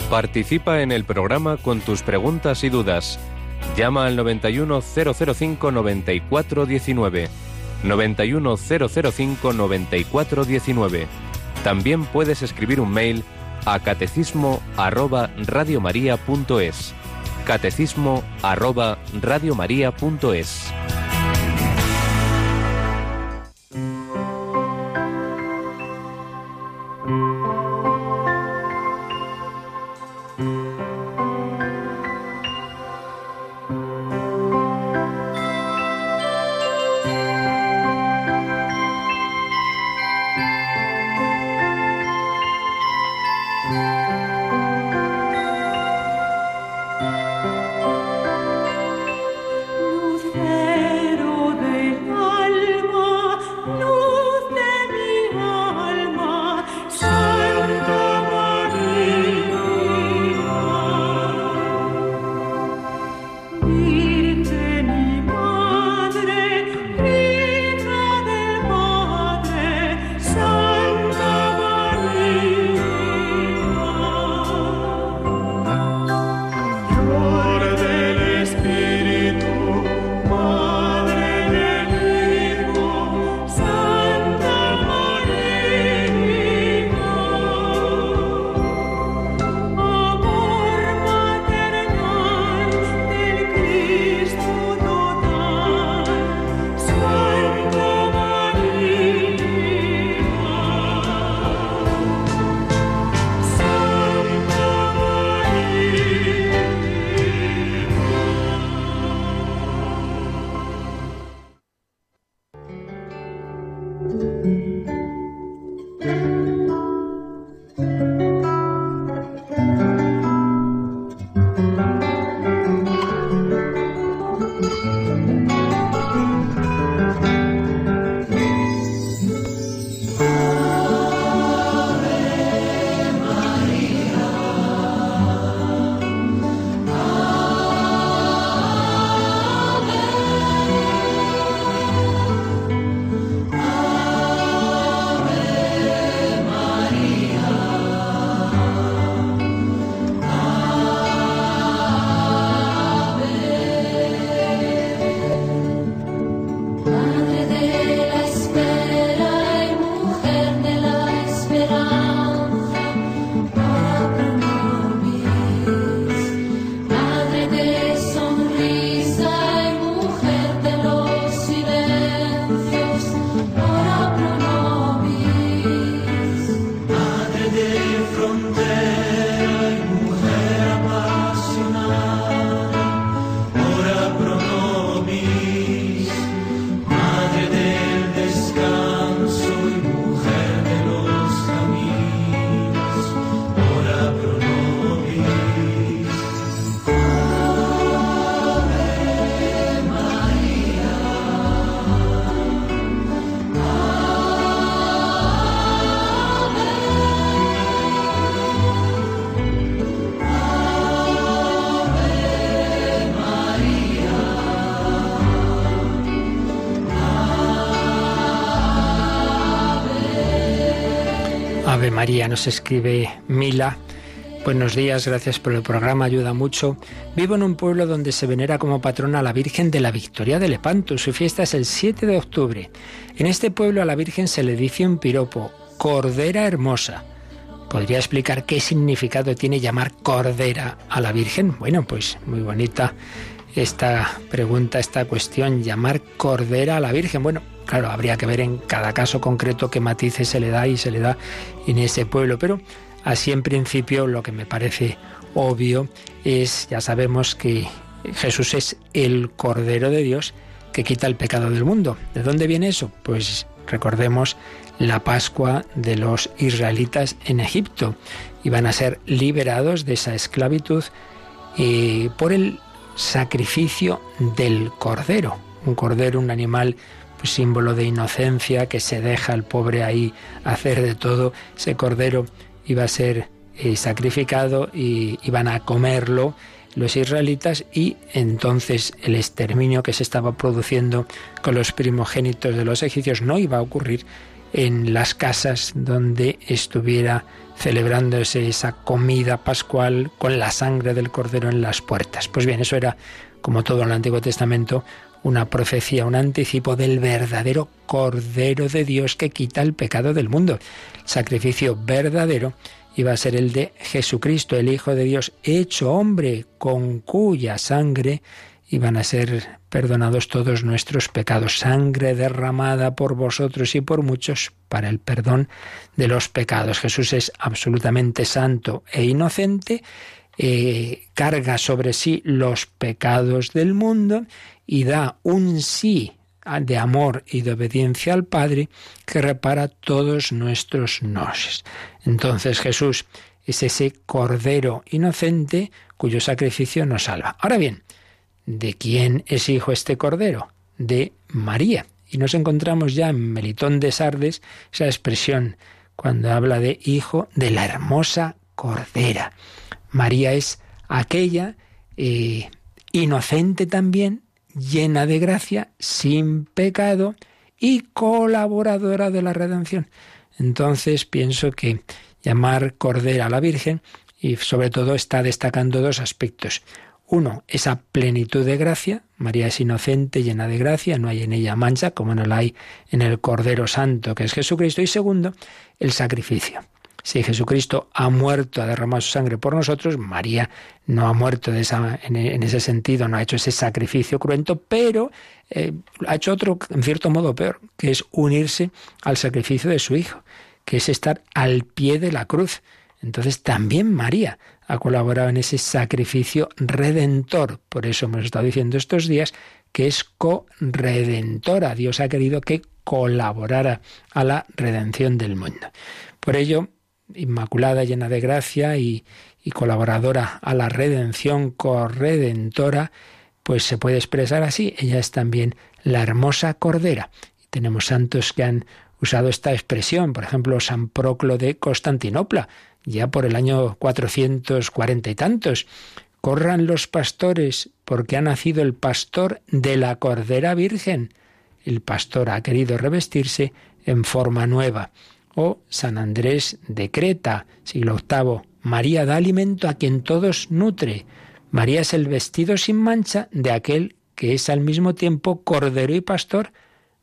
Speaker 4: Participa en el programa con tus preguntas y dudas Llama al 91005 9419. 91005 9419. También puedes escribir un mail a catecismo arroba radiomaria.es. Catecismo arroba radiomaria.es.
Speaker 2: María, nos escribe Mila. Buenos días, gracias por el programa, ayuda mucho. Vivo en un pueblo donde se venera como patrona a la Virgen de la Victoria de Lepanto. Su fiesta es el 7 de octubre. En este pueblo a la Virgen se le dice un piropo, Cordera Hermosa. ¿Podría explicar qué significado tiene llamar Cordera a la Virgen? Bueno, pues muy bonita esta pregunta, esta cuestión, llamar Cordera a la Virgen. Bueno, Claro, habría que ver en cada caso concreto qué matices se le da y se le da en ese pueblo, pero así en principio lo que me parece obvio es, ya sabemos que Jesús es el Cordero de Dios que quita el pecado del mundo. ¿De dónde viene eso? Pues recordemos la Pascua de los israelitas en Egipto. Iban a ser liberados de esa esclavitud eh, por el sacrificio del Cordero. Un Cordero, un animal símbolo de inocencia, que se deja al pobre ahí hacer de todo. Ese cordero iba a ser eh, sacrificado y iban a comerlo los israelitas y entonces el exterminio que se estaba produciendo con los primogénitos de los egipcios no iba a ocurrir en las casas donde estuviera celebrándose esa comida pascual con la sangre del cordero en las puertas. Pues bien, eso era, como todo en el Antiguo Testamento, una profecía, un anticipo del verdadero Cordero de Dios que quita el pecado del mundo. El sacrificio verdadero iba a ser el de Jesucristo, el Hijo de Dios, hecho hombre, con cuya sangre iban a ser perdonados todos nuestros pecados, sangre derramada por vosotros y por muchos para el perdón de los pecados. Jesús es absolutamente santo e inocente, eh, carga sobre sí los pecados del mundo y da un sí de amor y de obediencia al Padre que repara todos nuestros noses. Entonces Jesús es ese Cordero inocente cuyo sacrificio nos salva. Ahora bien, ¿de quién es hijo este Cordero? De María. Y nos encontramos ya en Melitón de Sardes esa expresión cuando habla de hijo de la hermosa Cordera. María es aquella eh, inocente también, llena de gracia, sin pecado y colaboradora de la redención. Entonces pienso que llamar Cordera a la Virgen y sobre todo está destacando dos aspectos. Uno, esa plenitud de gracia. María es inocente, llena de gracia, no hay en ella mancha, como no la hay en el Cordero Santo, que es Jesucristo. Y segundo, el sacrificio. Si Jesucristo ha muerto, ha derramado su sangre por nosotros, María no ha muerto en, ese sentido, no ha hecho ese sacrificio cruento, pero eh, ha hecho otro, en cierto modo, peor, que es unirse al sacrificio de su Hijo, que es estar al pie de la cruz. Entonces también María ha colaborado en ese sacrificio redentor. Por eso hemos estado diciendo estos días que es co-redentora. Dios ha querido que colaborara a la redención del mundo. Por ello, inmaculada, llena de gracia y, colaboradora a la redención, corredentora, pues se puede expresar así. Ella es también la hermosa cordera. Y tenemos santos que han usado esta expresión, por ejemplo, San Proclo de Constantinopla, ya por el año 440 y tantos. Corran los pastores, porque ha nacido el pastor de la Cordera Virgen. El pastor ha querido revestirse en forma nueva o San Andrés de Creta, siglo VIII. María da alimento a quien todos nutre. María es el vestido sin mancha de aquel que es al mismo tiempo cordero y pastor.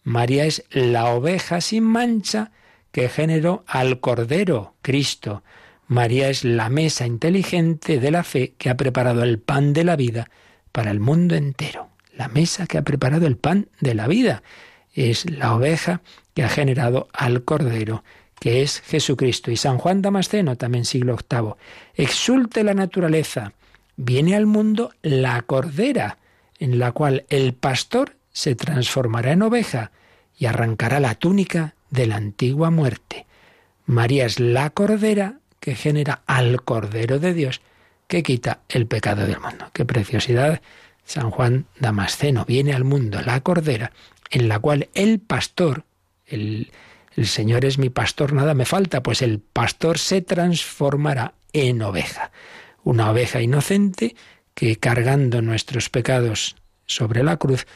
Speaker 2: María es la oveja sin mancha que generó al cordero, Cristo. María es la mesa inteligente de la fe que ha preparado el pan de la vida para el mundo entero. La mesa que ha preparado el pan de la vida es la oveja que ha generado al cordero que es Jesucristo. Y San Juan Damasceno, también siglo VIII, exulte la naturaleza, viene al mundo la cordera, en la cual el pastor se transformará en oveja y arrancará la túnica de la antigua muerte. María es la cordera que genera al Cordero de Dios que quita el pecado del mundo. Qué preciosidad. San Juan Damasceno viene al mundo la cordera en la cual el pastor, el, el Señor es mi pastor, nada me falta, pues el pastor se transformará en oveja. Una oveja inocente que cargando nuestros pecados sobre la cruz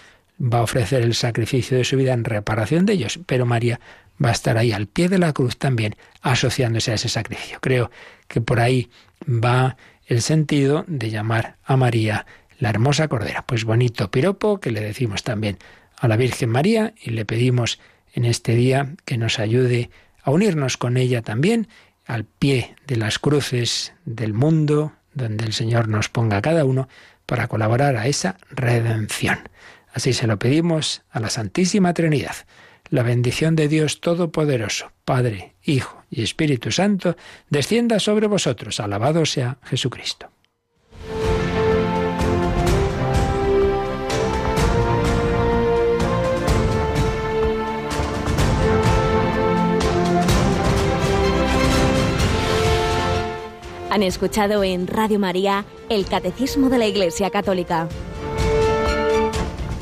Speaker 2: va a ofrecer el sacrificio de su vida en reparación de ellos, pero María va a estar ahí al pie de la cruz también asociándose a ese sacrificio. Creo que por ahí va el sentido de llamar a María la hermosa cordera. Pues bonito piropo que le decimos también a la Virgen María y le pedimos en este día que nos ayude a unirnos con ella también al pie de las cruces del mundo, donde el Señor nos ponga a cada uno para colaborar a esa redención. Así se lo pedimos a la Santísima Trinidad. La bendición de Dios Todopoderoso, Padre, Hijo y Espíritu Santo, descienda sobre vosotros. Alabado sea Jesucristo.
Speaker 1: Han escuchado en Radio María el Catecismo de la Iglesia Católica,